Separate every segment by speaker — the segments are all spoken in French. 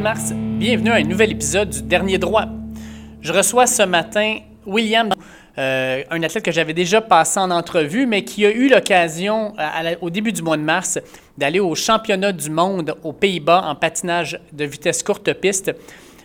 Speaker 1: mardi 30 mars. Bienvenue à un nouvel épisode du Dernier Droit. Je reçois ce matin William, euh, un athlète que j'avais déjà passé en entrevue, mais qui a eu l'occasion au début du mois de mars d'aller au championnat du monde aux Pays-Bas en patinage de vitesse courte piste.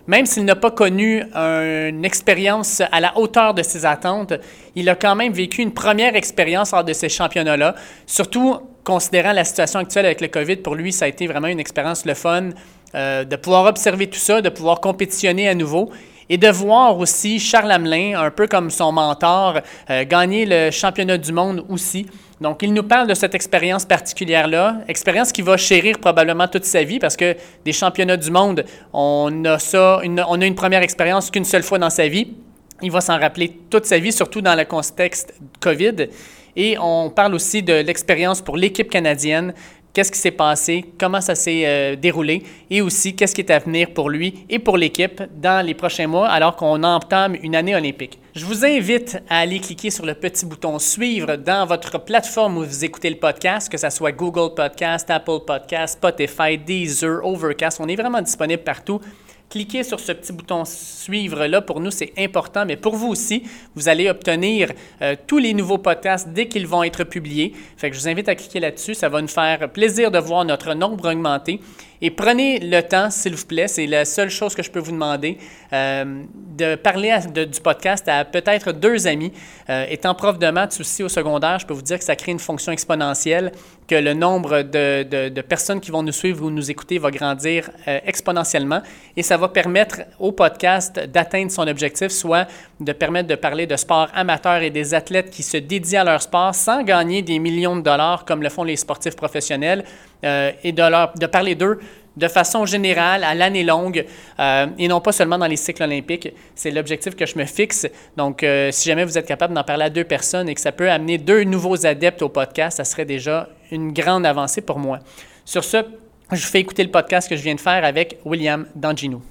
Speaker 1: Même s'il n'a pas connu une expérience à la hauteur de ses attentes, il a quand même vécu une première expérience lors de ces championnats-là. Surtout considérant la situation actuelle avec le COVID, pour lui, ça a été vraiment une expérience le fun euh, de pouvoir observer tout ça, de pouvoir compétitionner à nouveau et de voir aussi Charles Hamelin, un peu comme son mentor, euh, gagner le championnat du monde aussi. Donc, il nous parle de cette expérience particulière-là, expérience qui va chérir probablement toute sa vie parce que des championnats du monde, on a ça, on a une première expérience qu'une seule fois dans sa vie. Il va s'en rappeler toute sa vie, surtout dans le contexte COVID. Et on parle aussi de l'expérience pour l'équipe canadienne, qu'est-ce qui s'est passé, comment ça s'est euh, déroulé et aussi qu'est-ce qui est à venir pour lui et pour l'équipe dans les prochains mois alors qu'on entame une année olympique. Je vous invite à aller cliquer sur le petit bouton suivre dans votre plateforme où vous écoutez le podcast, que ce soit Google Podcast, Apple Podcast, Spotify, Deezer, Overcast. On est vraiment disponible partout cliquez sur ce petit bouton suivre-là. Pour nous, c'est important, mais pour vous aussi, vous allez obtenir euh, tous les nouveaux podcasts dès qu'ils vont être publiés. Fait que je vous invite à cliquer là-dessus. Ça va nous faire plaisir de voir notre nombre augmenter. Et prenez le temps, s'il vous plaît, c'est la seule chose que je peux vous demander, euh, de parler du podcast à peut-être deux amis. Euh, étant prof de maths aussi au secondaire, je peux vous dire que ça crée une fonction exponentielle, que le nombre de, personnes qui vont nous suivre ou nous écouter va grandir euh, exponentiellement. Et ça va permettre au podcast d'atteindre son objectif, soit de permettre de parler de sport amateur et des athlètes qui se dédient à leur sport sans gagner des millions de dollars comme le font les sportifs professionnels, euh, et de, leur, de parler d'eux de façon générale, à l'année longue, euh, et non pas seulement dans les cycles olympiques. C'est l'objectif que je me fixe. Donc, euh, si jamais vous êtes capable d'en parler à deux personnes et que ça peut amener deux nouveaux adeptes au podcast, ça serait déjà une grande avancée pour moi. Sur ce, je fais écouter le podcast que je viens de faire avec William Dangino.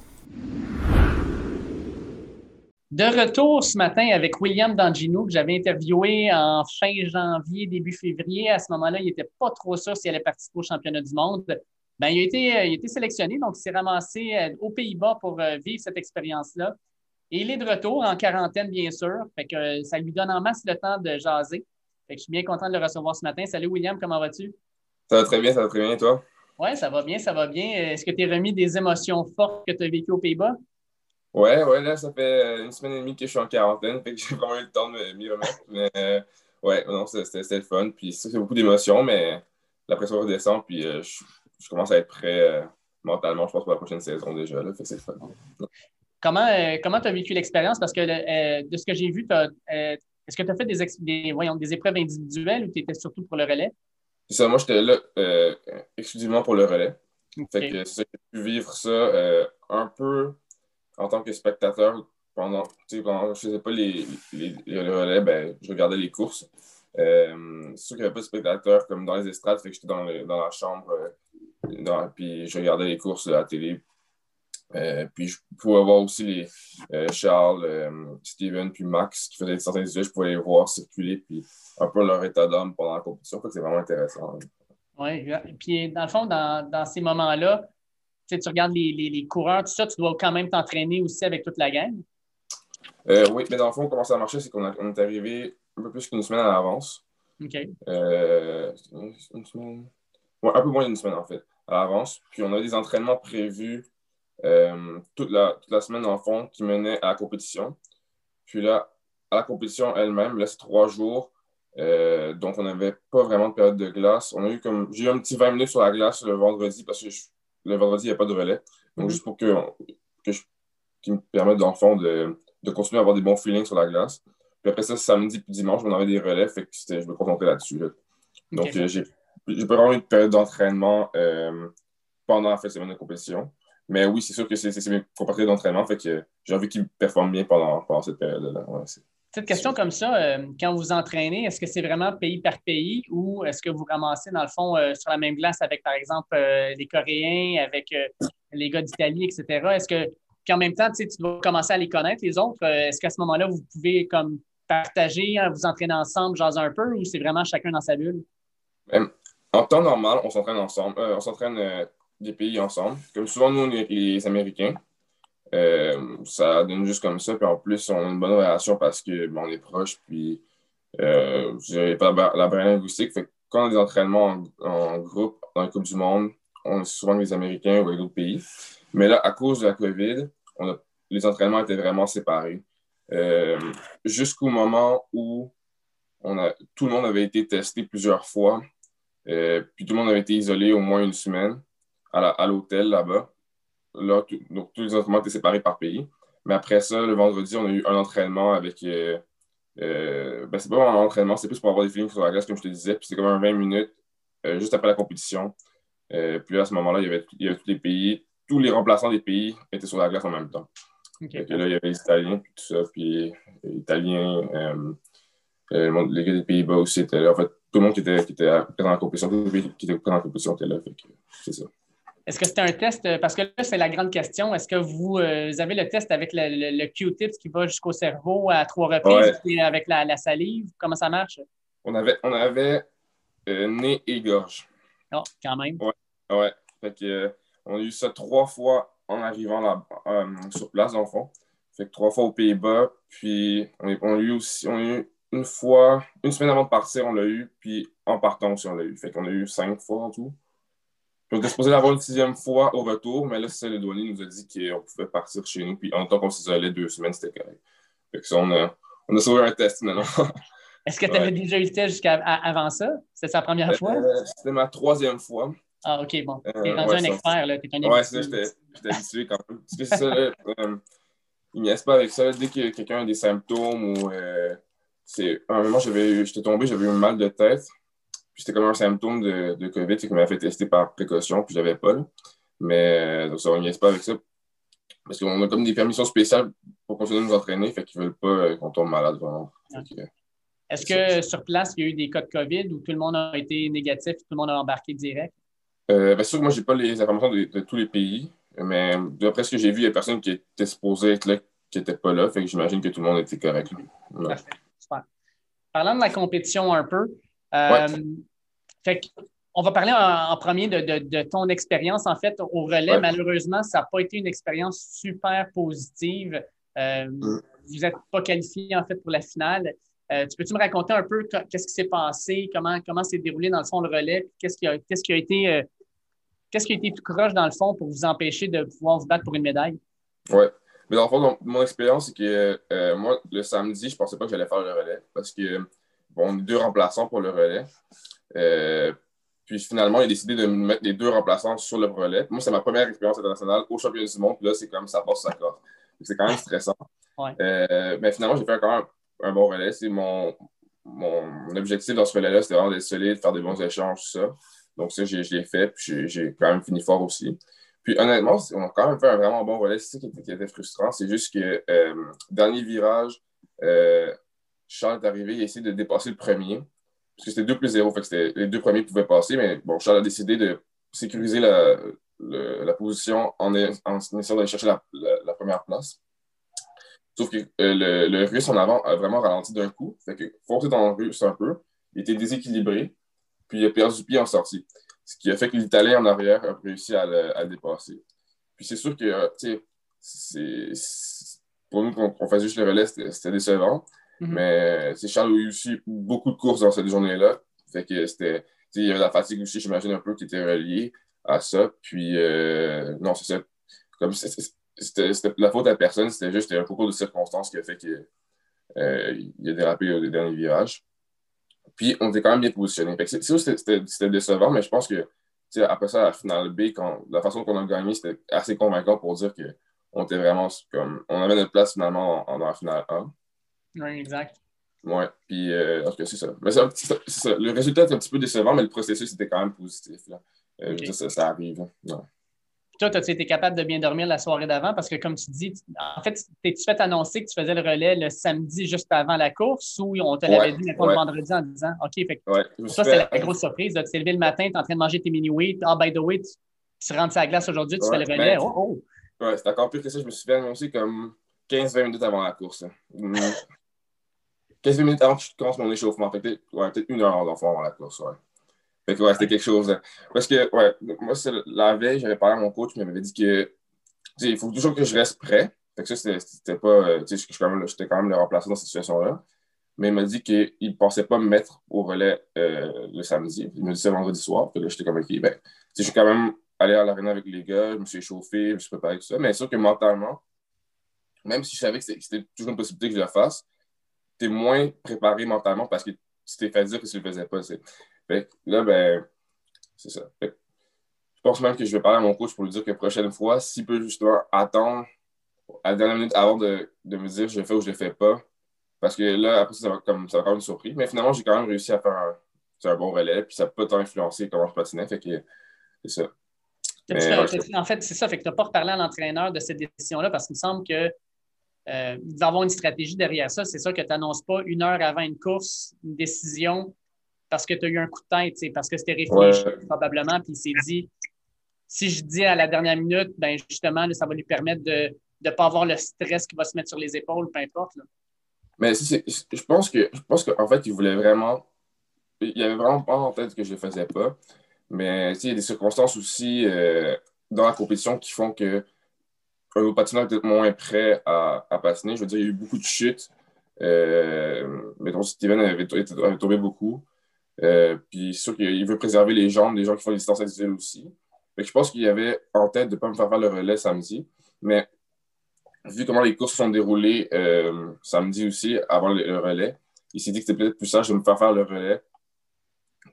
Speaker 1: De retour ce matin avec William Dangino, que j'avais interviewé en fin janvier, début février. À ce moment-là, il n'était pas trop sûr s'il allait participer au championnat du monde. Ben, il, a été, il a été sélectionné, donc il s'est ramassé euh, aux Pays-Bas pour euh, vivre cette expérience-là. Et il est de retour en quarantaine, bien sûr. Fait que euh, ça lui donne en masse le temps de jaser. Fait que je suis bien content de le recevoir ce matin. Salut William, comment vas-tu?
Speaker 2: Ça va très bien, ça va très bien, toi?
Speaker 1: Oui, ça va bien, ça va bien. Est-ce que tu es remis des émotions fortes que tu as vécues aux Pays-Bas?
Speaker 2: Ouais, ouais, là, ça fait une semaine et demie que je suis en quarantaine, fait que j'ai vraiment eu le temps de m'y remettre. Mais euh, ouais, non, c'était le fun. Puis c'est beaucoup d'émotions, mais la pression redescend, puis euh, je, commence à être prêt euh, mentalement, je pense, pour la prochaine saison déjà. Là, fait que c'est le fun.
Speaker 1: Comment comment tu as vécu l'expérience? Parce que de ce que j'ai vu, est-ce que tu as fait des, des, voyons, des épreuves individuelles ou tu étais surtout pour le relais?
Speaker 2: C'est ça, moi, j'étais là exclusivement pour le relais. Fait que j'ai pu vivre ça un peu en tant que spectateur, pendant, pendant je faisais pas les, les, relais, ben, je regardais les courses. Euh, c'est sûr qu'il n'y avait pas de spectateurs comme dans les estrades, fait que j'étais dans, dans, la chambre, euh, puis je regardais les courses à la télé. Euh, puis je pouvais voir aussi les Charles, Steven, puis Max qui faisaient certains sujets, je pouvais les voir circuler, puis un peu leur état d'âme pendant la compétition. c'est vraiment intéressant.
Speaker 1: Oui, puis dans le fond, dans, dans ces moments-là, tu regardes les, coureurs, tout ça, tu dois quand même t'entraîner aussi avec toute la gang.
Speaker 2: Euh, oui, mais dans le fond, comment ça a marché, c'est qu'on est arrivé un peu plus qu'une semaine à l'avance.
Speaker 1: OK.
Speaker 2: Euh, une semaine. un peu moins d'une semaine, en fait, à l'avance. Puis on a des entraînements prévus euh, toute, la, toute la semaine, dans le fond, qui menaient à la compétition. Puis là, à la compétition elle-même, là, c'est trois jours. donc, on n'avait pas vraiment de période de glace. On a eu comme. J'ai eu un petit 20 minutes sur la glace le vendredi parce que je le vendredi, il n'y a pas de relais. Donc, mhm. juste pour que, que je, qui me permette, dans le fond, de, de, continuer à avoir des bons feelings sur la glace. Puis après ça, samedi puis dimanche, on avait des relais, fait que je me concentrais là-dessus. Donc, euh, j'ai pas vraiment une période d'entraînement euh, pendant la fin de semaine de compétition. Mais oui, c'est sûr que c'est mes compatriotes d'entraînement, fait que j'ai envie qu'ils performent bien pendant, pendant cette période-là.
Speaker 1: Cette question comme ça, euh, quand vous entraînez, est-ce que c'est vraiment pays par pays ou est-ce que vous ramassez, dans le fond, sur la même glace avec, par exemple, les Coréens, avec les gars d'Italie, etc. Est-ce que, puis en même temps, tu dois commencer à les connaître, les autres. Est-ce qu'à ce, moment-là, vous pouvez comme partager, hein, vous entraîner ensemble, jaser un peu ou c'est vraiment chacun dans sa bulle?
Speaker 2: En temps normal, on s'entraîne ensemble. on s'entraîne des pays ensemble. Comme souvent, nous, les Américains, euh, ça donne juste comme ça. Puis en plus, on a une bonne relation parce que on est proches. Puis euh, j'ai pas la barrière linguistique. Fait quand on a des entraînements en, groupe dans la Coupe du Monde, on est souvent avec les Américains ou avec d'autres pays. Mais là, à cause de la COVID, on les entraînements étaient vraiment séparés. Euh, jusqu'au moment où on a, tout le monde avait été testé plusieurs fois. Euh, puis tout le monde avait été isolé au moins une semaine à l'hôtel là-bas. Là, donc, tous les entraînements étaient séparés par pays. Mais après ça, le vendredi, on a eu un entraînement avec. Euh, euh, ben, c'est pas un entraînement, c'est plus pour avoir des feelings sur la glace, comme je te disais. Puis c'est comme un 20 minutes juste après la compétition. puis à ce moment-là, il y, avait, il y avait tous les pays, tous les remplaçants des pays étaient sur la glace en même temps. là, il y avait les Italiens, puis tout ça, puis les Italiens, les gars des Pays-Bas aussi étaient là. En fait, tout le monde qui était, qui était présent dans la compétition, tous les pays qui étaient présents dans la compétition étaient là. C'est ça.
Speaker 1: Est-ce que c'était un test? Euh, parce que là, c'est la grande question. Est-ce que vous, euh, avez le test avec le, le, Q-tips qui va jusqu'au cerveau à trois reprises et avec la, salive? Comment ça marche?
Speaker 2: On avait, on avait euh, nez et gorge.
Speaker 1: Oh, quand même.
Speaker 2: Oui. Ouais. Fait que, on a eu ça trois fois en arrivant là, sur place, dans le fond. Fait que trois fois aux Pays-Bas. Puis, on, on, a eu aussi on a eu une fois, une semaine avant de partir, on l'a eu. Puis, en partant aussi, on l'a eu. Fait qu'on a eu cinq fois en tout. On était supposé l'avoir une sixième fois au retour, mais là, c'est le douanier nous a dit qu'on pouvait partir chez nous. Puis en tant qu'on s'isolait deux semaines, c'était correct. Fait que ça, on a, on a sauvé un test maintenant.
Speaker 1: Est-ce que tu avais déjà eu le test jusqu'avant ça? C'était sa première fois?
Speaker 2: Euh, c'était ma troisième fois.
Speaker 1: Ah, OK, bon. Euh, tu es rendu un expert, là. Es
Speaker 2: un ouais, c'est ça, j'étais habitué quand même. Parce que c'est ça, là, euh, il n'y a pas avec ça. Dès que quelqu'un a des symptômes ou. c'est, à un moment, j'étais tombé, j'avais eu un mal de tête c'était comme un symptôme de, de COVID, c'est qu'on m'avait fait tester par précaution, puis je n'avais pas. Mais euh, donc, ça ne pas avec ça. Parce qu'on a comme des permissions spéciales pour continuer de nous entraîner, fait qu'ils ne veulent pas euh, qu'on tombe malade vraiment.
Speaker 1: Est-ce que sur place, il y a eu des cas de COVID où tout le monde a été négatif tout le monde a embarqué direct?
Speaker 2: Euh, bien sûr moi, je n'ai pas les informations de, tous les pays, mais d'après ce que j'ai vu, il y a personne qui était supposé être là qui n'était pas là, fait que j'imagine que tout le monde était correct.
Speaker 1: Super. Parlant de la compétition un peu, euh, on va parler en, premier de, ton expérience. En fait, au relais, malheureusement, ça n'a pas été une expérience super positive. Euh, mm. Vous n'êtes pas qualifié, en fait, pour la finale. Euh, tu peux-tu me raconter un peu qu'est-ce qui s'est passé, comment, comment s'est déroulé, dans le fond, le relais, qu'est-ce qui a, qu'est-ce qui a été... Qu'est-ce qui a été tout croche dans le fond pour vous empêcher de pouvoir vous battre pour une médaille?
Speaker 2: Oui. Mais dans le fond, mon expérience, c'est que moi, le samedi, je ne pensais pas que j'allais faire le relais parce que bon, deux remplaçants pour le relais. Euh, puis finalement, il a décidé de mettre les deux remplaçants sur le relais. Moi, c'est ma première expérience internationale au championnat du monde. Puis là, c'est comme ça passe sa corde. C'est quand même stressant. Euh, mais finalement, j'ai fait quand même un bon relais. C'est mon, mon objectif dans ce relais-là, c'était vraiment d'être solide, faire des bons échanges, tout ça. Donc, ça, je l'ai fait. Puis j'ai quand même fini fort aussi. Puis honnêtement, on a quand même fait un vraiment bon relais. C'est ça qui était, frustrant. C'est juste que euh, dernier virage, Charles est arrivé, il a essayé de dépasser le premier. Parce que c'était 2 plus 0, fait que les deux premiers pouvaient passer, mais bon, Charles a décidé de sécuriser la, position en, essayant d'aller chercher la, première place. Sauf que euh, le, russe en avant a vraiment ralenti d'un coup. Fait que foncer dans le russe un peu, il était déséquilibré, puis il a perdu du pied en sortie. Ce qui a fait que l'Italien en arrière a réussi à le, à dépasser. Puis c'est sûr que, euh, tu sais, pour nous qu'on faisait juste le relais, c'était décevant. Mhm. Mais c'est Charles a eu aussi beaucoup de courses dans cette journée-là. Fait que c'était. Il y avait la fatigue aussi, j'imagine, un peu qui était reliée à ça. Puis, euh, non, c'est. Comme c'était la faute à personne, c'était juste un concours de circonstances qui a fait qu'il euh, a dérapé au dernier virage. Puis, on était quand même bien positionné. C'était décevant, mais je pense que après ça, la finale B, quand, la façon qu'on a gagné, c'était assez convaincant pour dire qu'on était vraiment comme. On avait notre place finalement en, en la finale 1.
Speaker 1: Oui, exact.
Speaker 2: Oui, puis euh, en tout cas, c'est ça. Mais ça, ça. Le résultat est un petit peu décevant, mais le processus était quand même positif. Là. Euh, ça, ça, arrive. Non.
Speaker 1: Toi, as-tu été capable de bien dormir la soirée d'avant? Parce que, comme tu dis, en fait, t'es-tu fait annoncer que tu faisais le relais le samedi juste avant la course ou on te l'avait dit le vendredi en disant OK, fait que ça, c'est la grosse surprise. Tu t'es levé le matin, tu es en train de manger tes mini-wheats. Ah, by the way, tu, tu rentres sur la glace aujourd'hui, tu fais le relais. Ben, oh, oh.
Speaker 2: Ouais, c'est encore pire que ça. Je me suis fait annoncer comme 15-20 minutes avant la course. 15 minutes avant que je commence mon échauffement. Peut-être ouais, peut une heure d'enfant avant la course. Ouais. Fait que ouais, c'était quelque chose. Parce que, ouais, moi, la veille, j'avais parlé à mon coach, il m'avait dit que il faut toujours que je reste prêt. Fait que ça, c'était pas. Euh, j'étais quand même le remplaçant dans cette situation-là. Mais il m'a dit qu'il ne pensait pas me mettre au relais euh, le samedi. Il m'a dit ça vendredi soir. Puis là, j'étais comme, OK, ben, je suis quand même allé à l'arena avec les gars, je me suis échauffé, je me suis préparé tout ça. Mais c'est sûr que mentalement, même si je savais que c'était toujours une possibilité que je le fasse, tu es moins préparé mentalement parce que tu t'es fait dire que tu ne le faisais pas. Fait là, ben, c'est ça. je pense même que je vais parler à mon coach pour lui dire que la prochaine fois, s'il peut justement attendre à la dernière minute avant de, de me dire je le fais ou je le fais pas, parce que là, après, ça va, comme, ça va quand même surpris. Mais finalement, j'ai quand même réussi à faire un, un bon relais, puis ça peut pas tant influencer comment je patinais. Fait que c'est ça.
Speaker 1: en fait, c'est ça. Fait que tu n'as pas reparlé à l'entraîneur de cette décision-là parce qu'il me semble que euh, il va avoir une stratégie derrière ça. C'est ça que tu n'annonces pas une heure avant une course, une décision parce que tu as eu un coup de tête, parce que c'était réfléchi probablement, puis il s'est dit si je dis à la dernière minute, ben justement, ça va lui permettre de ne pas avoir le stress qui va se mettre sur les épaules, peu importe.
Speaker 2: Mais je pense que je pense qu'en fait, il voulait vraiment. Il avait vraiment pas en tête que je ne le faisais pas. Mais il y a des circonstances aussi euh, dans la compétition qui font que un patineur peut-être moins prêt à, patiner. Je veux dire, il y a eu beaucoup de chutes. Euh, mettons, Steven avait, tombé beaucoup. Euh, puis sûr qu'il veut préserver les jambes des gens qui font des distances individuelles aussi. je pense qu'il avait en tête de ne pas me faire faire le relais samedi. Mais vu comment les courses sont déroulées euh, samedi aussi, avant le, relais, il s'est dit que c'était peut-être plus sage de me faire faire le relais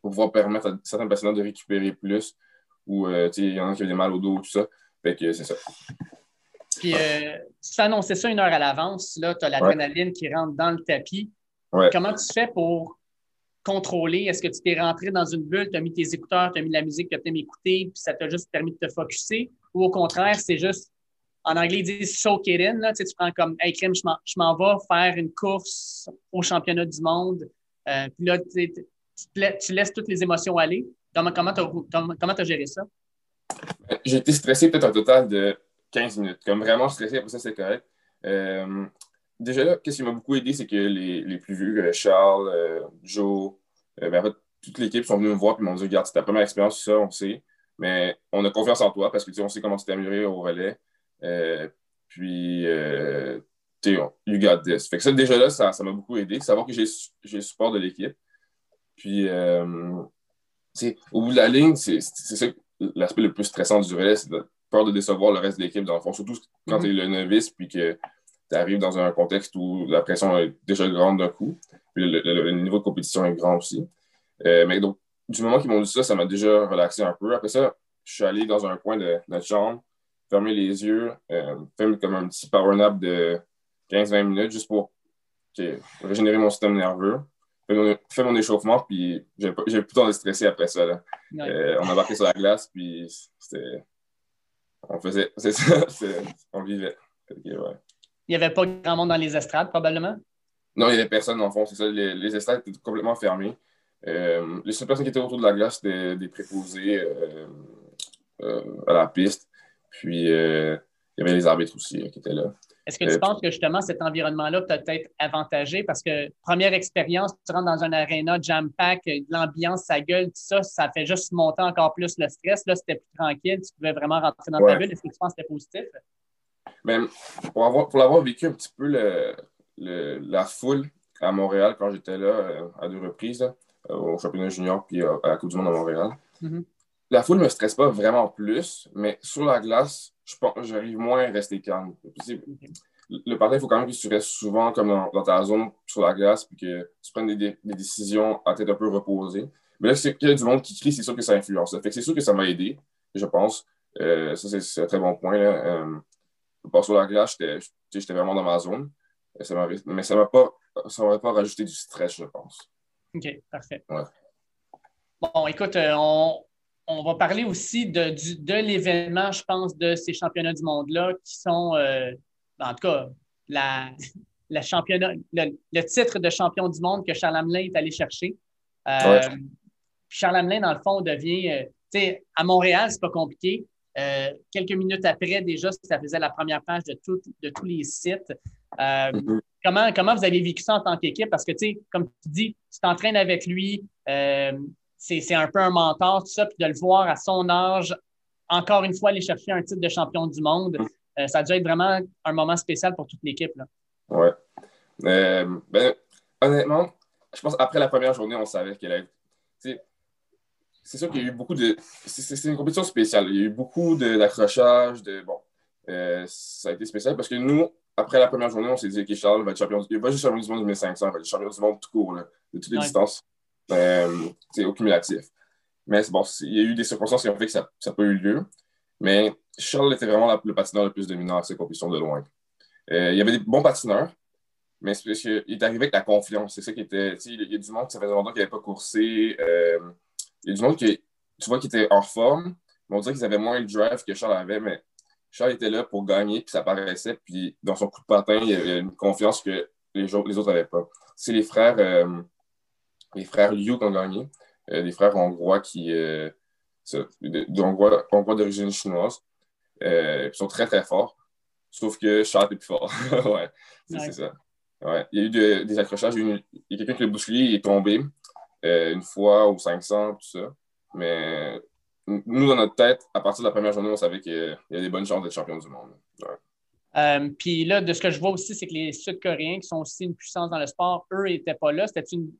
Speaker 2: pour pouvoir permettre à certains patients de récupérer plus ou euh, il y en a qui ont des mal au dos, tout ça. Fait que c'est ça.
Speaker 1: Puis, euh, tu fais annoncer ça une heure à l'avance. Là, tu as l'adrénaline qui rentre dans le tapis. Comment tu fais pour contrôler? Est-ce que tu t'es rentré dans une bulle, tu as mis tes écouteurs, tu as mis la musique que tu aimes écouter, puis ça t'a juste permis de te focuser? Ou au contraire, c'est juste en anglais, ils disent soak it in. Là, tu, prends comme, hey, crime, je m'en vais faire une course au championnat du monde. Euh, puis là, tu, tu, laisses toutes les émotions aller. Comment tu as, géré ça?
Speaker 2: J'ai été stressé peut-être un total de 15 minutes. Comme vraiment stressé, après ça, c'est correct. Euh, déjà là, qu'est-ce qui m'a beaucoup aidé, c'est que les, les, plus vieux, euh, Charles, Joe, ben, en fait, toute l'équipe sont venus me voir et m'ont dit Regarde, c'est ta première expérience, ça, on sait. Mais on a confiance en toi parce que on sait comment tu t'es amélioré au relais. Euh, puis, euh, you got this. Fait que ça, déjà là, ça m'a beaucoup aidé. Savoir que j'ai le support de l'équipe. Puis, euh, au bout de la ligne, c'est ça l'aspect le plus stressant du relais, c'est la peur de décevoir le reste de l'équipe, dans le fond. Surtout quand tu es le novice, puis que tu arrives dans un contexte où la pression est déjà grande d'un coup. Puis le, niveau de compétition est grand aussi. mais donc, du moment qu'ils m'ont dit ça, ça m'a déjà relaxé un peu. Après ça, je suis allé dans un coin de notre chambre fermer les yeux, euh, faire comme un petit power nap de 15-20 minutes juste pour régénérer mon système nerveux. Faire mon, échauffement, puis j'ai plus le temps de stresser après ça. Là. Euh, on embarquait sur la glace, puis c'était. On faisait. C'est ça, on vivait.
Speaker 1: Il n'y avait pas grand monde dans les estrades, probablement?
Speaker 2: Non, il n'y avait personne, en fond. C'est ça, les, estrades étaient complètement fermées. Euh, les seules personnes qui étaient autour de la glace, c'était des préposés à la piste. Puis, euh, il y avait les arbitres aussi qui étaient là.
Speaker 1: Est-ce que tu euh, penses que justement cet environnement-là peut être avantagé? Parce que première expérience, tu rentres dans un aréna jam-pack, l'ambiance, sa gueule, tout ça, ça fait juste monter encore plus le stress. Là, c'était plus tranquille, tu pouvais vraiment rentrer dans ta bulle. Est-ce que tu penses que c'était positif?
Speaker 2: Même pour, pour l'avoir vécu un petit peu le, la foule à Montréal quand j'étais là euh, à deux reprises, au championnat junior puis à la Coupe du Monde à Montréal. Mm-hmm la foule ne me stresse pas vraiment plus, mais sur la glace, j'arrive moins à rester calme. Le parti, il faut quand même que tu restes souvent comme dans, ta zone sur la glace, puis que tu prennes des, décisions à tête un peu reposée. Mais là, c'est qu'il y a du monde qui crie, c'est sûr que ça influence. c'est sûr que ça m'a aidé, je pense. Euh, ça, c'est un très bon point. Là. Euh, sur la glace, j'étais vraiment dans ma zone. Ça mais ça ne m'a pas, pas rajouté du stress, je pense.
Speaker 1: OK, parfait. Bon, écoute, euh, on, on va parler aussi de, de l'événement, je pense, de ces championnats du monde-là qui sont, euh, en tout cas, la, la championnat, le, titre de champion du monde que Charles Hamelin est allé chercher. Euh, Charles Hamelin, dans le fond, devient, euh, tu sais, à Montréal, c'est pas compliqué. quelques minutes après, déjà, ça faisait la première page de, de tous les sites. Mm-hmm. comment, comment vous avez vécu ça en tant qu'équipe? Parce que, tu sais, comme tu dis, tu t'entraînes avec lui, c'est un peu un mentor, tout ça, puis de le voir à son âge, encore une fois, aller chercher un titre de champion du monde, mm. euh, ça a dû être vraiment un moment spécial pour toute l'équipe.
Speaker 2: Oui. Euh, ben, honnêtement, je pense après la première journée, on savait qu'elle allait. C'est sûr qu'il y a eu beaucoup de. C'est une compétition spéciale. Il y a eu beaucoup d'accrochages, de, Bon, euh, ça a été spécial parce que nous, après la première journée, on s'est dit, OK, Charles va être champion, il va juste champion du monde du 1500, il va être champion du monde tout court, de toutes les distances. Euh, au cumulatif. Mais bon, il y a eu des circonstances qui ont fait que ça n'a pas eu lieu. Mais Charles était vraiment le patineur le plus dominant à cette compétition de loin. Euh, il y avait des bons patineurs, mais c'est parce qu'il est arrivé avec la confiance. C'est ça qui était. Il y a du monde qui faisait qu'il n'avait pas coursé. Euh, il y a du monde qui, tu vois, qui était hors forme. On dirait qu'ils avaient moins le drive que Charles avait, mais Charles était là pour gagner, puis ça paraissait. Puis dans son coup de patin, il y avait une confiance que les, les autres n'avaient pas. C'est les frères les frères Liu qui ont gagné, euh, des frères hongrois qui euh, hongrois, d'origine chinoise. Euh, ils sont très, très forts. Sauf que Charles est plus fort. ouais, c'est ça. Ouais. Il y a eu des accrochages. Il y a, quelqu'un qui l'a bousculé, il est tombé une fois au 500, tout ça. Mais nous, dans notre tête, à partir de la première journée, on savait qu'il y a des bonnes chances d'être champion du monde. Ouais.
Speaker 1: Euh, puis là, de ce que je vois aussi, c'est que les Sud-Coréens, qui sont aussi une puissance dans le sport, eux, n'étaient pas là.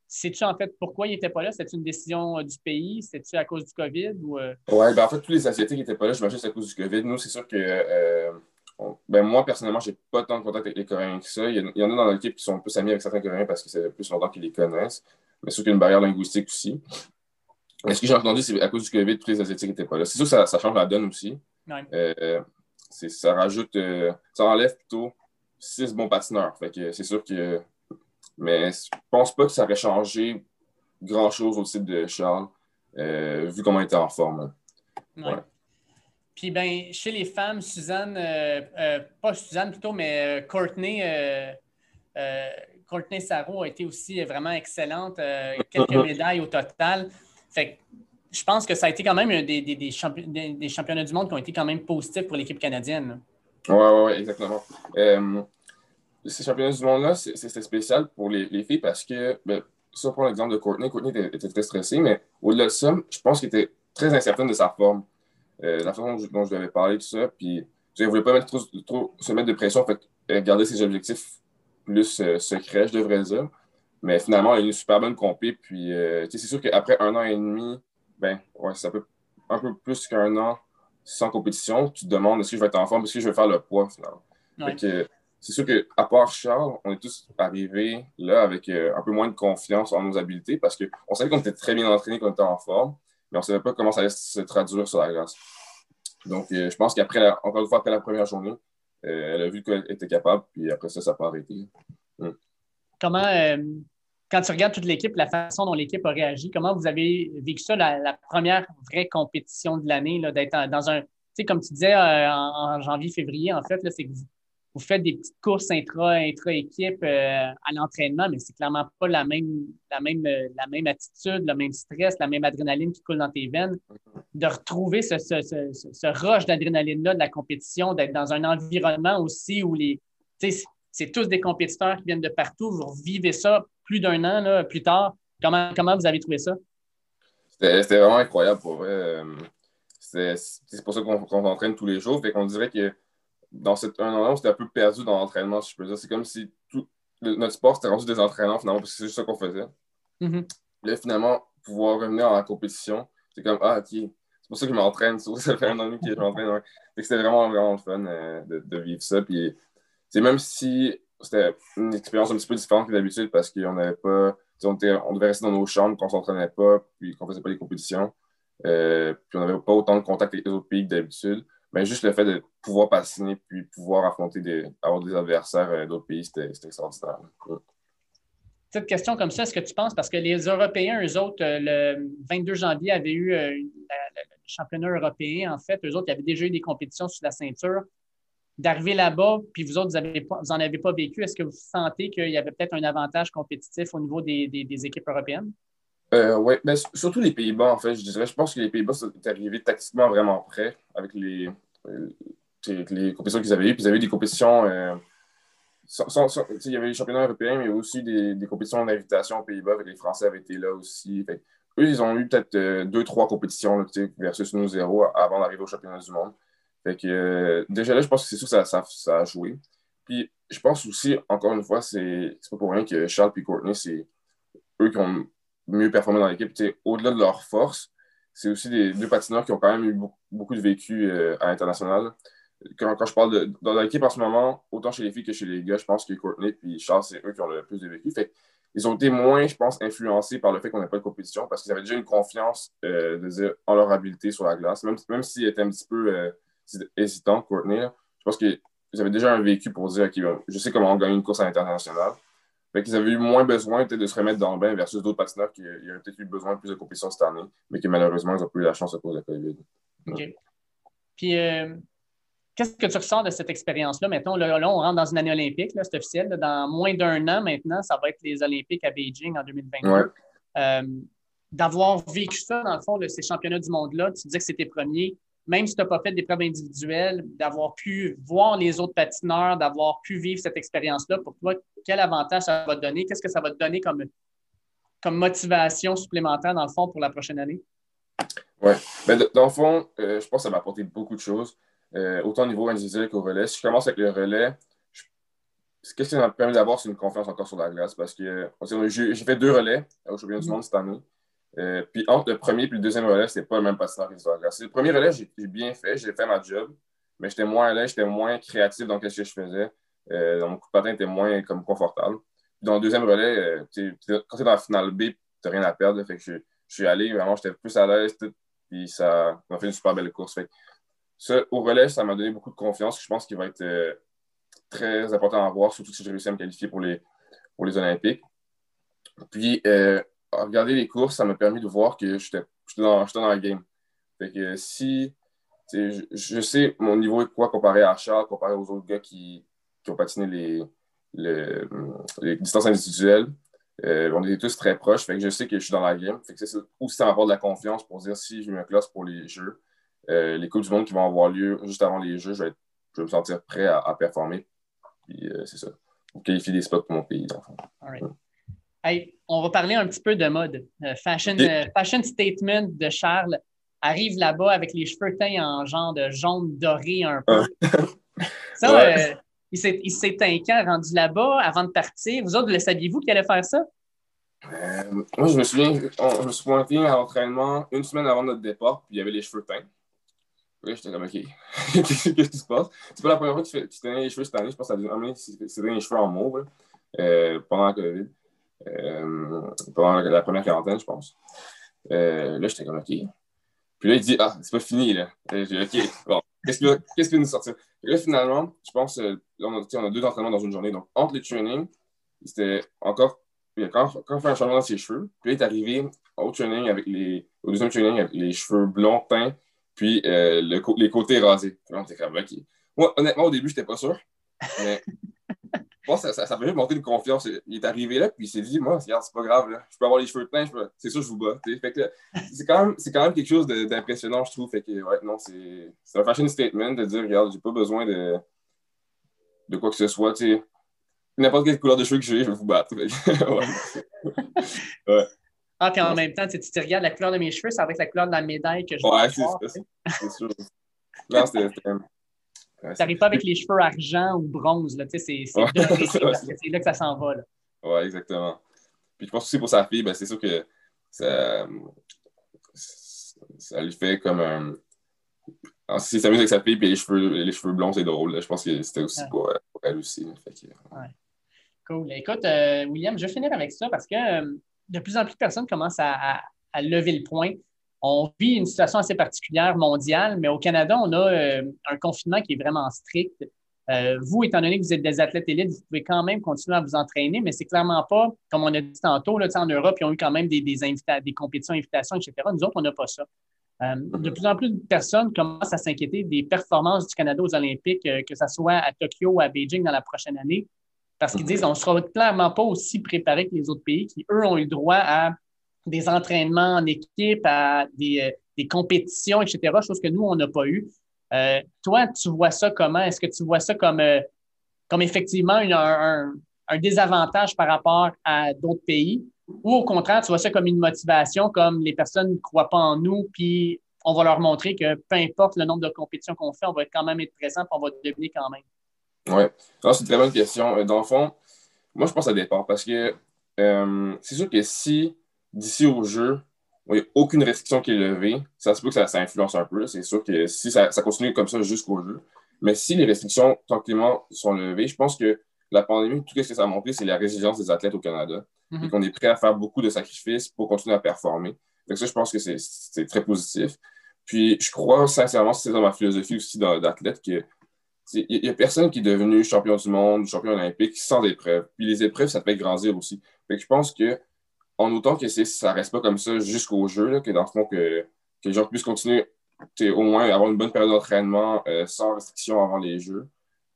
Speaker 1: Sais-tu en fait pourquoi ils n'étaient pas là? C'était une décision euh, du pays? C'était-tu à cause du COVID? Ou,
Speaker 2: euh? Oui, ben en fait, tous les Asiatiques n'étaient pas là. Je m'imagine c'est à cause du COVID. Nous, c'est sûr que ben, moi, personnellement, je n'ai pas tant de contact avec les Coréens que ça. Il y, en a dans l'équipe qui sont plus amis avec certains Coréens parce que c'est plus longtemps qu'ils les connaissent. Mais c'est sûr qu'il y a une barrière linguistique aussi. Mais ce que j'ai entendu, c'est à cause du COVID, tous les Asiatiques n'étaient pas là. C'est sûr que ça, change la donne aussi ça rajoute, euh, ça enlève plutôt six bons patineurs. Fait que c'est sûr que. Mais je pense pas que ça aurait changé grand chose au titre de Charles, euh, vu comment il était en forme.
Speaker 1: Puis ben, chez les femmes, Suzanne, euh, pas Suzanne plutôt, mais Courtney, Courtney Sarro a été aussi vraiment excellente. quelques médailles au total. Fait je pense que ça a été quand même des, des, des, championnats du monde qui ont été quand même positifs pour l'équipe canadienne.
Speaker 2: Oui, oui, ouais, exactement. Euh, ces championnats du monde-là, c'était spécial pour les, les, filles parce que, ben, ça, pour l'exemple de Courtney, Courtney était, très stressée, mais au-delà de ça, je pense qu'il était très incertaine de sa forme. Euh, la façon dont je, lui avais parlé, tout ça, puis je ne voulais pas mettre trop, se mettre de pression, en fait, euh, garder ses objectifs plus secrets, je devrais dire. Mais finalement, elle a eu une super bonne compé. Puis, c'est sûr qu'après un an et demi ben, ouais, ça peut un peu plus qu'un an sans compétition. Tu te demandes est-ce que je vais être en forme, est-ce que je vais faire le poids finalement. c'est sûr qu'à part Charles, on est tous arrivés là avec euh, un peu moins de confiance en nos habiletés parce qu'on savait qu'on était très bien entraînés, qu'on était en forme, mais on ne savait pas comment ça allait se traduire sur la glace. Donc, euh, je pense qu'après, encore une fois, après la première journée, euh, elle a vu qu'elle était capable, puis après ça, ça n'a pas arrêté.
Speaker 1: Mm. Comment, quand tu regardes toute l'équipe, la façon dont l'équipe a réagi, comment vous avez vécu ça, la, première vraie compétition de l'année, d'être dans un, tu sais, comme tu disais euh, en, janvier, février, en fait, c'est que vous, faites des petites courses intra, intra-équipe euh, à l'entraînement, mais c'est clairement pas la même, la, même, la même attitude, le même stress, la même adrénaline qui coule dans tes veines. De retrouver ce, ce, ce, rush d'adrénaline-là de la compétition, d'être dans un environnement aussi où les, c'est tous des compétiteurs qui viennent de partout. Vous revivez ça plus d'un an là, plus tard. Comment, comment vous avez trouvé ça?
Speaker 2: C'était vraiment incroyable pour vrai. C'est pour ça qu'on s'entraîne tous les jours. Fait qu'on dirait que dans cet un an, on s'était un peu perdu dans l'entraînement, si je peux dire. C'est comme si tout, notre sport s'était rendu des entraînements finalement, parce que c'est juste ça qu'on faisait. Mm-hmm. Là, finalement, pouvoir revenir en compétition, c'est comme Ah, ok, c'est pour ça que je m'entraîne. C'est ça fait un an que je m'entraîne. C'était vraiment, vraiment fun euh, de, de, vivre ça. Puis, même si c'était une expérience un petit peu différente que d'habitude parce qu'on n'avait pas. On, devait rester dans nos chambres, qu'on ne s'entraînait pas, puis qu'on ne faisait pas les compétitions. Euh, puis on n'avait pas autant de contact avec les autres pays que d'habitude. Mais juste le fait de pouvoir patiner puis pouvoir affronter des, avoir des adversaires euh, d'autres pays, c'était extraordinaire.
Speaker 1: Cette question comme ça, est-ce que tu penses, parce que les Européens, eux autres, euh, le 22 janvier, avaient eu le championnat européen, en fait, eux autres, ils avaient déjà eu des compétitions sur la ceinture d'arriver là-bas, puis vous autres, vous n'en avez pas vécu, est-ce que vous sentez qu'il y avait peut-être un avantage compétitif au niveau des, équipes européennes?
Speaker 2: Euh, oui, mais surtout les Pays-Bas, en fait, je dirais. Je pense que les Pays-Bas sont arrivés tactiquement vraiment prêts avec les, euh, les compétitions qu'ils avaient eues. Puis ils avaient eu des compétitions. Euh, il y avait les championnats européens, mais aussi des, des compétitions d'invitation aux Pays-Bas. Les Français avaient été là aussi. eux, ils ont eu peut-être deux, trois compétitions versus nous zéro avant d'arriver au championnat du monde. Fait que, euh, déjà là, je pense que c'est sûr que ça, ça, a joué. Puis je pense aussi, encore une fois, c'est pas pour rien que Charles et Courtney, c'est eux qui ont mieux performé dans l'équipe. Au-delà de leur force, c'est aussi des deux patineurs qui ont quand même eu beaucoup, de vécu euh, à l'international. Quand, quand, je parle de dans l'équipe en ce moment, autant chez les filles que chez les gars, je pense que Courtney et Charles, c'est eux qui ont le plus de vécu. Fait ils ont été moins, je pense, influencés par le fait qu'on n'ait pas de compétition parce qu'ils avaient déjà une confiance euh, en leur habileté sur la glace. Même, même s'ils étaient un petit peu euh, hésitants, Courtney, je pense qu'ils avaient déjà un vécu pour dire que je sais comment on gagne une course à l'international. Fait qu'ils avaient eu moins besoin peut-être de se remettre dans le bain versus d'autres patineurs qui auraient peut-être eu besoin de plus de compétition cette année, mais qui malheureusement, ils n'ont pas eu la chance à cause de la COVID.
Speaker 1: OK. Puis, euh, Qu'est-ce que tu ressens de cette expérience-là? Mettons, là, on rentre dans une année olympique, c'est officiel. dans moins d'un an maintenant, ça va être les Olympiques à Beijing en 2022. Euh, d'avoir vécu ça, dans le fond, de ces championnats du monde-là, tu disais que c'était premier, même si tu n'as pas fait des preuves individuelles, d'avoir pu voir les autres patineurs, d'avoir pu vivre cette expérience-là, pour toi, quel avantage ça va te donner? Qu'est-ce que ça va te donner comme, comme motivation supplémentaire, dans le fond, pour la prochaine année?
Speaker 2: Oui. Ben, dans le fond, euh, je pense que ça m'a apporté beaucoup de choses. Euh, autant au niveau individuel qu'au relais. Si je commence avec le relais, ce que ça m'a permis d'avoir, c'est une confiance encore sur la glace parce que j'ai fait deux relais au championnat du monde cette année. Euh, puis entre le premier et le deuxième relais, c'était pas le même patineur qui glace. Le premier relais, j'ai bien fait, j'ai fait ma job, mais j'étais moins à l'aise, j'étais moins créatif dans ce que je faisais. Euh, donc, mon coup de patin était moins comme confortable. dans le deuxième relais, quand tu es dans la finale B, tu n'as rien à perdre. Je, suis allé, vraiment, j'étais plus à l'aise, puis ça m'a fait une super belle course. Fait au relais, ça m'a donné beaucoup de confiance. Je pense qu'il va être euh, très important à voir, surtout si j'ai réussi à me qualifier pour les, pour les Olympiques. Puis, euh, regarder les courses, ça m'a permis de voir que j'étais dans, dans la game. Fait que si je, sais mon niveau est quoi comparé à Charles, comparé aux autres gars qui, ont patiné les, les, distances individuelles. Euh, on était tous très proches, fait que je sais que je suis dans la game. Fait que c'est aussi ça m'apporte de la confiance pour dire si je me classe pour les jeux, euh, les Coupes du Monde qui vont avoir lieu juste avant les Jeux, je vais, me sentir prêt à, performer. Puis euh, c'est ça. Pour qualifier des spots pour mon pays, dans
Speaker 1: on va parler un petit peu de mode. Euh, fashion, fashion statement de Charles arrive là-bas avec les cheveux teints en genre de jaune doré un peu. ça, il s'est teint quand rendu là-bas avant de partir? Vous autres, le saviez-vous qu'il allait faire ça?
Speaker 2: moi, je me souviens, je me suis pointé à l'entraînement une semaine avant notre départ, puis il y avait les cheveux teints j'étais comme, OK, qu'est-ce qui se passe? C'est pas la première fois que tu, tu les cheveux cette année. Je pense que c'était les cheveux en mauve euh, pendant la COVID. Euh, pendant la, première quarantaine, je pense. Euh, là, j'étais comme, OK. Puis là, il dit, ah, c'est pas fini, là. J'ai OK, bon, qu'est-ce qui va, va nous sortir? Là, finalement, je pense, là, on, a, on a deux entraînements dans une journée. Donc, entre les trainings, c'était encore il a encore, encore fait un changement dans ses cheveux. Puis là, il est arrivé au training avec les, au deuxième training avec les cheveux blonds teints puis euh, le, les côtés rasés. Moi, honnêtement, au début, je n'étais pas sûr. Mais bon, ça, ça, ça fait juste monter une confiance. Il est arrivé là, puis il s'est dit Moi, regarde, c'est pas grave, là. je peux avoir les cheveux teints, c'est sûr, je vous bats. c'est quand, même, quand même quelque chose d'impressionnant, je trouve. Fait que, ouais, non, c'est un fashion statement de dire Regarde, j'ai pas besoin de, de quoi que ce soit. N'importe quelle couleur de cheveux que j'ai, je vais vous battre.
Speaker 1: ouais. Ah, puis en même temps, tu te regardes la couleur de mes cheveux, ça va être la couleur de la médaille que je
Speaker 2: Ouais, c'est sûr. Non, c'était.
Speaker 1: Tu n'arrives pas avec les cheveux argent ou bronze, là, tu sais, c'est là que ça s'en va. Là.
Speaker 2: Ouais, exactement. Puis je pense aussi pour sa fille, ben, c'est sûr que ça, ça lui fait comme un. Si s'amuse avec sa fille, puis les cheveux, les cheveux blonds, c'est drôle. Je pense que c'était aussi pour, pour, elle aussi. Fait
Speaker 1: ouais. Cool. Écoute, euh, William, je vais finir avec ça parce que euh, de plus en plus de personnes commencent à, lever le point. On vit une situation assez particulière mondiale, mais au Canada, on a euh, un confinement qui est vraiment strict. Euh, vous, étant donné que vous êtes des athlètes élites, vous pouvez quand même continuer à vous entraîner, mais c'est clairement pas, comme on a dit tantôt, là, en Europe, ils ont eu quand même des, des, des compétitions, invitations, etc. Nous autres, on n'a pas ça. Euh, de plus en plus de personnes commencent à s'inquiéter des performances du Canada aux Olympiques, que ce soit à Tokyo ou à Beijing dans la prochaine année. Parce qu'ils disent on ne sera clairement pas aussi préparé que les autres pays qui, eux, ont eu droit à des entraînements en équipe, à des, euh, compétitions, etc., chose que nous, on n'a pas eu. Euh, toi, tu vois ça comment? Est-ce que tu vois ça comme, euh, comme effectivement un, désavantage par rapport à d'autres pays? Ou au contraire, tu vois ça comme une motivation, comme les personnes ne croient pas en nous, puis on va leur montrer que peu importe le nombre de compétitions qu'on fait, on va quand même être présent, puis on va devenir quand même.
Speaker 2: Oui, c'est une très bonne question. Dans le fond, moi, je pense à ça dépend parce que c'est sûr que si d'ici au jeu, il n'y a aucune restriction qui est levée, ça se peut que ça, influence un peu. C'est sûr que si ça, continue comme ça jusqu'au jeu. Mais si les restrictions tranquillement sont levées, je pense que la pandémie, tout ce que ça a montré, c'est la résilience des athlètes au Canada. Mhm. Et qu'on est prêt à faire beaucoup de sacrifices pour continuer à performer. Donc ça, je pense que c'est très positif. Puis je crois sincèrement, c'est dans ma philosophie aussi d'athlète, que il n'y a personne qui est devenu champion du monde, champion olympique sans épreuves. Puis les épreuves, ça te fait grandir aussi. Fait que je pense que, en autant que ça reste pas comme ça jusqu'au jeu, que dans le fond, que, que les gens puissent continuer au moins avoir une bonne période d'entraînement euh, sans restriction avant les jeux,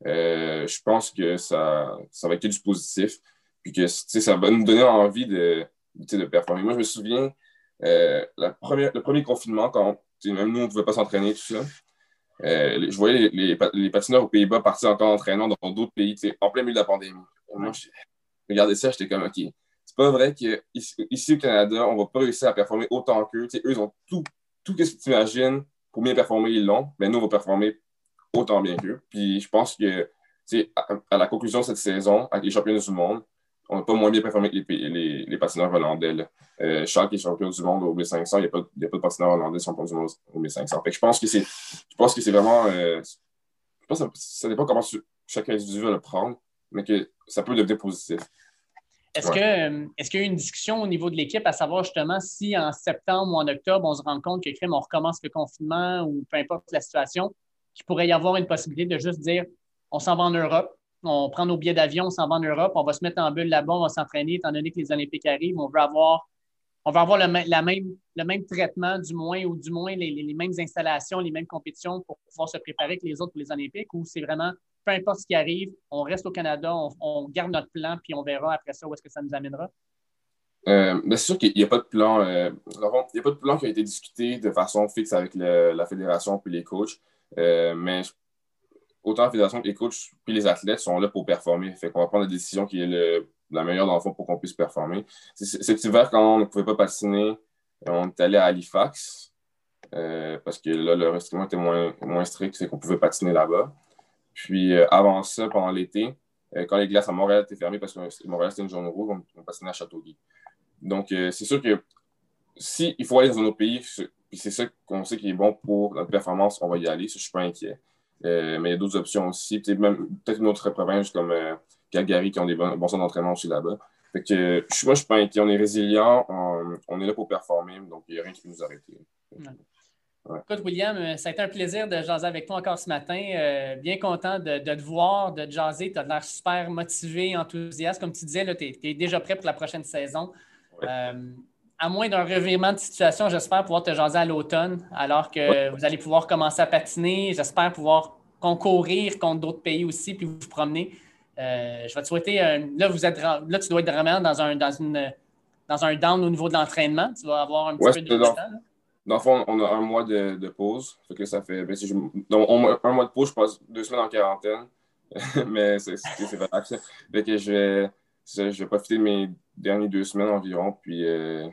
Speaker 2: euh, je pense que ça, ça va être du positif. Puis que ça va nous donner envie de, de performer. Moi, je me souviens, euh, la première, le premier confinement, quand même nous, on ne pouvait pas s'entraîner, tout ça. Je voyais les, les, patineurs aux Pays-Bas partir encore entraînant dans d'autres pays, en plein milieu de la pandémie. moi, je regardais ça, j'étais comme, OK, pas vrai qu'ici au Canada, on va pas réussir à performer autant qu'eux. Eux, ils ont tout, tout ce que tu imagines pour bien performer, ils l'ont. Mais nous, on va performer autant bien qu'eux. Puis je pense que, à, à la conclusion de cette saison, avec les championnats du monde, on n'a pas moins bien performé que les, les, les patineurs hollandais. Euh, Charles qui est champion du monde au B500, il n'y a, pas, a pas de patineur hollandais champion du monde au B500. Fait je pense que c'est, je pense que c'est vraiment. Euh, je pense que ça, dépend comment chaque individu va le prendre, mais que ça peut devenir positif.
Speaker 1: Euh, est-ce qu'il y a eu une discussion au niveau de l'équipe à savoir justement si en septembre ou en octobre, on se rend compte que on recommence le confinement ou peu importe la situation, qu'il pourrait y avoir une possibilité de juste dire on s'en va en Europe, on prend nos billets d'avion, on s'en va en Europe, on va se mettre en bulle là-bas, on va s'entraîner, étant donné que les Olympiques arrivent, on veut avoir, on va avoir le, même, le même traitement, du moins, ou du moins les, mêmes installations, les mêmes compétitions pour pouvoir se préparer que les autres pour les Olympiques, ou c'est vraiment, peu importe ce qui arrive, on reste au Canada, on, garde notre plan, puis on verra après ça où est-ce que ça nous amènera?
Speaker 2: Euh, c'est sûr qu'il n'y a pas de plan. Euh, il n'y a pas de plan qui a été discuté de façon fixe avec la fédération puis les coachs. Euh, mais autant la fédération que les coachs puis les athlètes sont là pour performer. Fait qu'on va prendre la décision qui est la meilleure dans le fond pour qu'on puisse performer. Cet hiver, quand on ne pouvait pas patiner, on est allé à Halifax parce que là, le restriction était moins, moins strict, c'est qu'on pouvait patiner là-bas. Puis euh, avant ça, pendant l'été, euh, quand les glaces à Montréal étaient fermées parce que Montréal c'était une zone rouge, on, patinait à Châteauguay. Donc c'est sûr que si faut aller dans un autre pays, puis c'est ça qu'on sait qui est bon pour notre performance, on va y aller. Ça, je ne suis pas inquiet. Euh, mais il y a d'autres options aussi. Peut-être une autre province comme euh, Calgary qui ont des bons, centres d'entraînement aussi là-bas. Fait que, moi, je suis pas inquiet. On est résilient. On, est là pour performer. Donc, il n'y a rien qui peut nous arrêter.
Speaker 1: Écoute, William, euh, ça a été un plaisir de jaser avec toi encore ce matin. bien content de, te voir, de te jaser. Tu as l'air super motivé, enthousiaste. Comme tu disais, tu es, déjà prêt pour la prochaine saison. à moins d'un revirement de situation, j'espère pouvoir te jaser à l'automne, alors que vous allez pouvoir commencer à patiner. J'espère pouvoir concourir contre d'autres pays aussi, puis vous promener. Euh, je vais te souhaiter. là, vous êtes, là, tu dois être vraiment dans un, dans une, dans un down au niveau de l'entraînement. Tu vas avoir un petit peu de temps.
Speaker 2: Dans le fond, on a un mois de, de pause. Fait que ça fait. Ben, un mois de pause, je passe deux semaines en quarantaine. mais c'est vrai. Fait que je vais, je vais profiter de mes dernières deux semaines environ. Puis. Euh,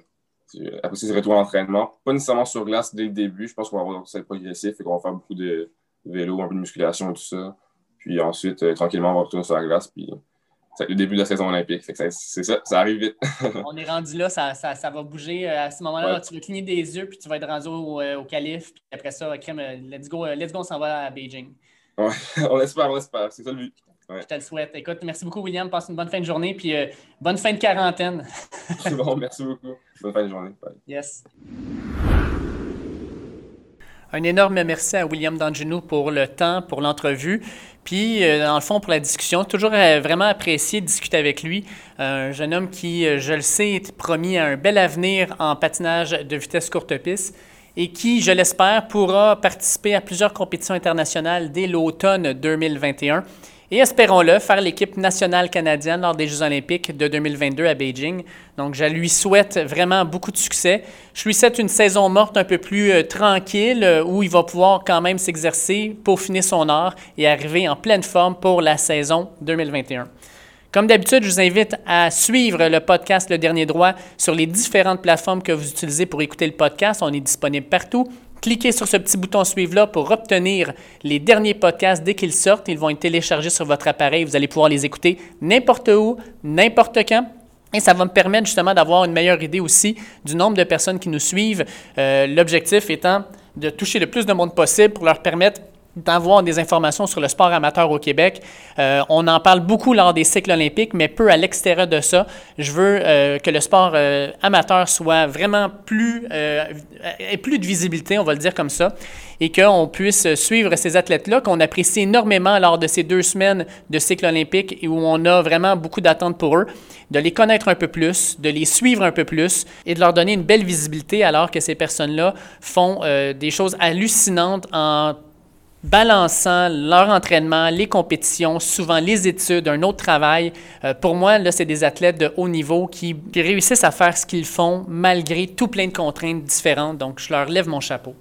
Speaker 2: après, c'est retour à l'entraînement. Pas nécessairement sur glace dès le début. Je pense qu'on va avoir ça progressif et qu'on va faire beaucoup de vélo, un peu de musculation et tout ça. Puis ensuite, euh, tranquillement, on va retourner sur la glace. Puis le début de la saison olympique. C'est ça, ça arrive vite.
Speaker 1: on est rendu là, ça, ça, ça va bouger. Euh, à ce moment-là, tu vas cligner des yeux, puis tu vas être rendu au, euh, au calife. Puis après ça, crème, let's go, let's go, on s'en va à Beijing.
Speaker 2: Ouais, on espère, on espère. C'est ça le but.
Speaker 1: Je te le souhaite. Écoute, merci beaucoup, William. Passe une bonne fin de journée, puis euh, bonne fin de quarantaine.
Speaker 2: C'est bon, merci beaucoup. Bonne fin de journée.
Speaker 1: Yes. Un énorme merci à William Dangenou pour le temps, pour l'entrevue, puis euh, dans le fond pour la discussion. Toujours euh, vraiment apprécié de discuter avec lui. Un jeune homme qui, je le sais, est promis à un bel avenir en patinage de vitesse courte piste et qui, je l'espère, pourra participer à plusieurs compétitions internationales dès l'automne 2021 et espérons-le, faire l'équipe nationale canadienne lors des Jeux olympiques de 2022 à Beijing. Donc, je lui souhaite vraiment beaucoup de succès. Je lui souhaite une saison morte un peu plus euh, tranquille euh, où il va pouvoir quand même s'exercer, peaufiner son art et arriver en pleine forme pour la saison 2021. Comme d'habitude, je vous invite à suivre le podcast Le Dernier Droit sur les différentes plateformes que vous utilisez pour écouter le podcast. On est disponible partout. Cliquez sur ce petit bouton Suivre-là pour obtenir les derniers podcasts dès qu'ils sortent. Ils vont être téléchargés sur votre appareil. Vous allez pouvoir les écouter n'importe où, n'importe quand. Et ça va me permettre justement d'avoir une meilleure idée aussi du nombre de personnes qui nous suivent. Euh, l'objectif étant de toucher le plus de monde possible pour leur permettre d'avoir des informations sur le sport amateur au Québec. Euh, on en parle beaucoup lors des cycles olympiques, mais peu à l'extérieur de ça. Je veux euh, que le sport euh, amateur soit vraiment plus, ait plus de visibilité, on va le dire comme ça, et qu'on puisse suivre ces athlètes-là qu'on apprécie énormément lors de ces deux semaines de cycle olympique et où on a vraiment beaucoup d'attentes pour eux, de les connaître un peu plus, de les suivre un peu plus et de leur donner une belle visibilité alors que ces personnes-là font des choses hallucinantes en balançant leur entraînement, les compétitions, souvent les études, un autre travail. Euh, pour moi, là, c'est des athlètes de haut niveau qui, réussissent à faire ce qu'ils font malgré tout plein de contraintes différentes. Donc, je leur lève mon chapeau.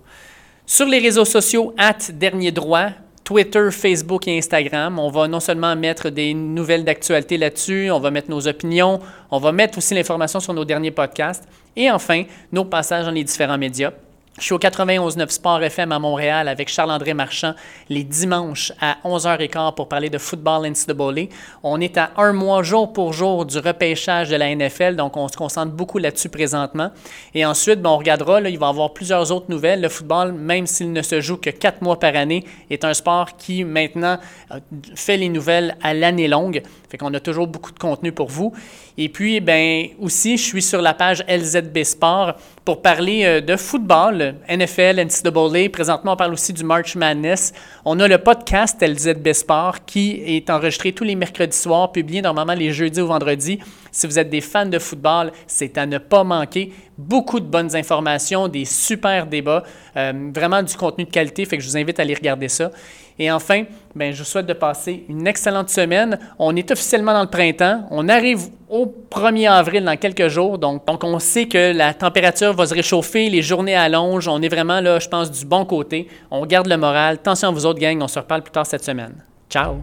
Speaker 1: Sur les réseaux sociaux, at Dernier Droit, Twitter, Facebook et Instagram. On va non seulement mettre des nouvelles d'actualité là-dessus, on va mettre nos opinions, on va mettre aussi l'information sur nos derniers podcasts et enfin nos passages dans les différents médias. Je suis au 91.9 Sport FM à Montréal avec Charles-André Marchand les dimanches à 11h15 pour parler de football NCAA. On est à un mois jour pour jour du repêchage de la NFL, donc on se concentre beaucoup là-dessus présentement. Et ensuite, ben, on regardera, il va y avoir plusieurs autres nouvelles. Le football, même s'il ne se joue que quatre mois par année, est un sport qui maintenant euh, fait les nouvelles à l'année longue. Fait qu'on a toujours beaucoup de contenu pour vous. Et puis, ben aussi, je suis sur la page LZB Sport pour parler euh, de football, NFL, NCAA. Présentement, on parle aussi du March Madness. On a le podcast LZB Sport qui est enregistré tous les mercredis soirs, publié normalement les jeudis ou vendredis. Si vous êtes des fans de football, c'est à ne pas manquer. Beaucoup de bonnes informations, des super débats, euh, vraiment du contenu de qualité. Fait que je vous invite à aller regarder ça. Et enfin, ben, je vous souhaite de passer une excellente semaine. On est officiellement dans le printemps. On arrive au 1er avril dans quelques jours. Donc, on sait que la température va se réchauffer, les journées allongent. On est vraiment là, je pense, du bon côté. On garde le moral. Attention à vous autres, gang. On se reparle plus tard cette semaine. Ciao!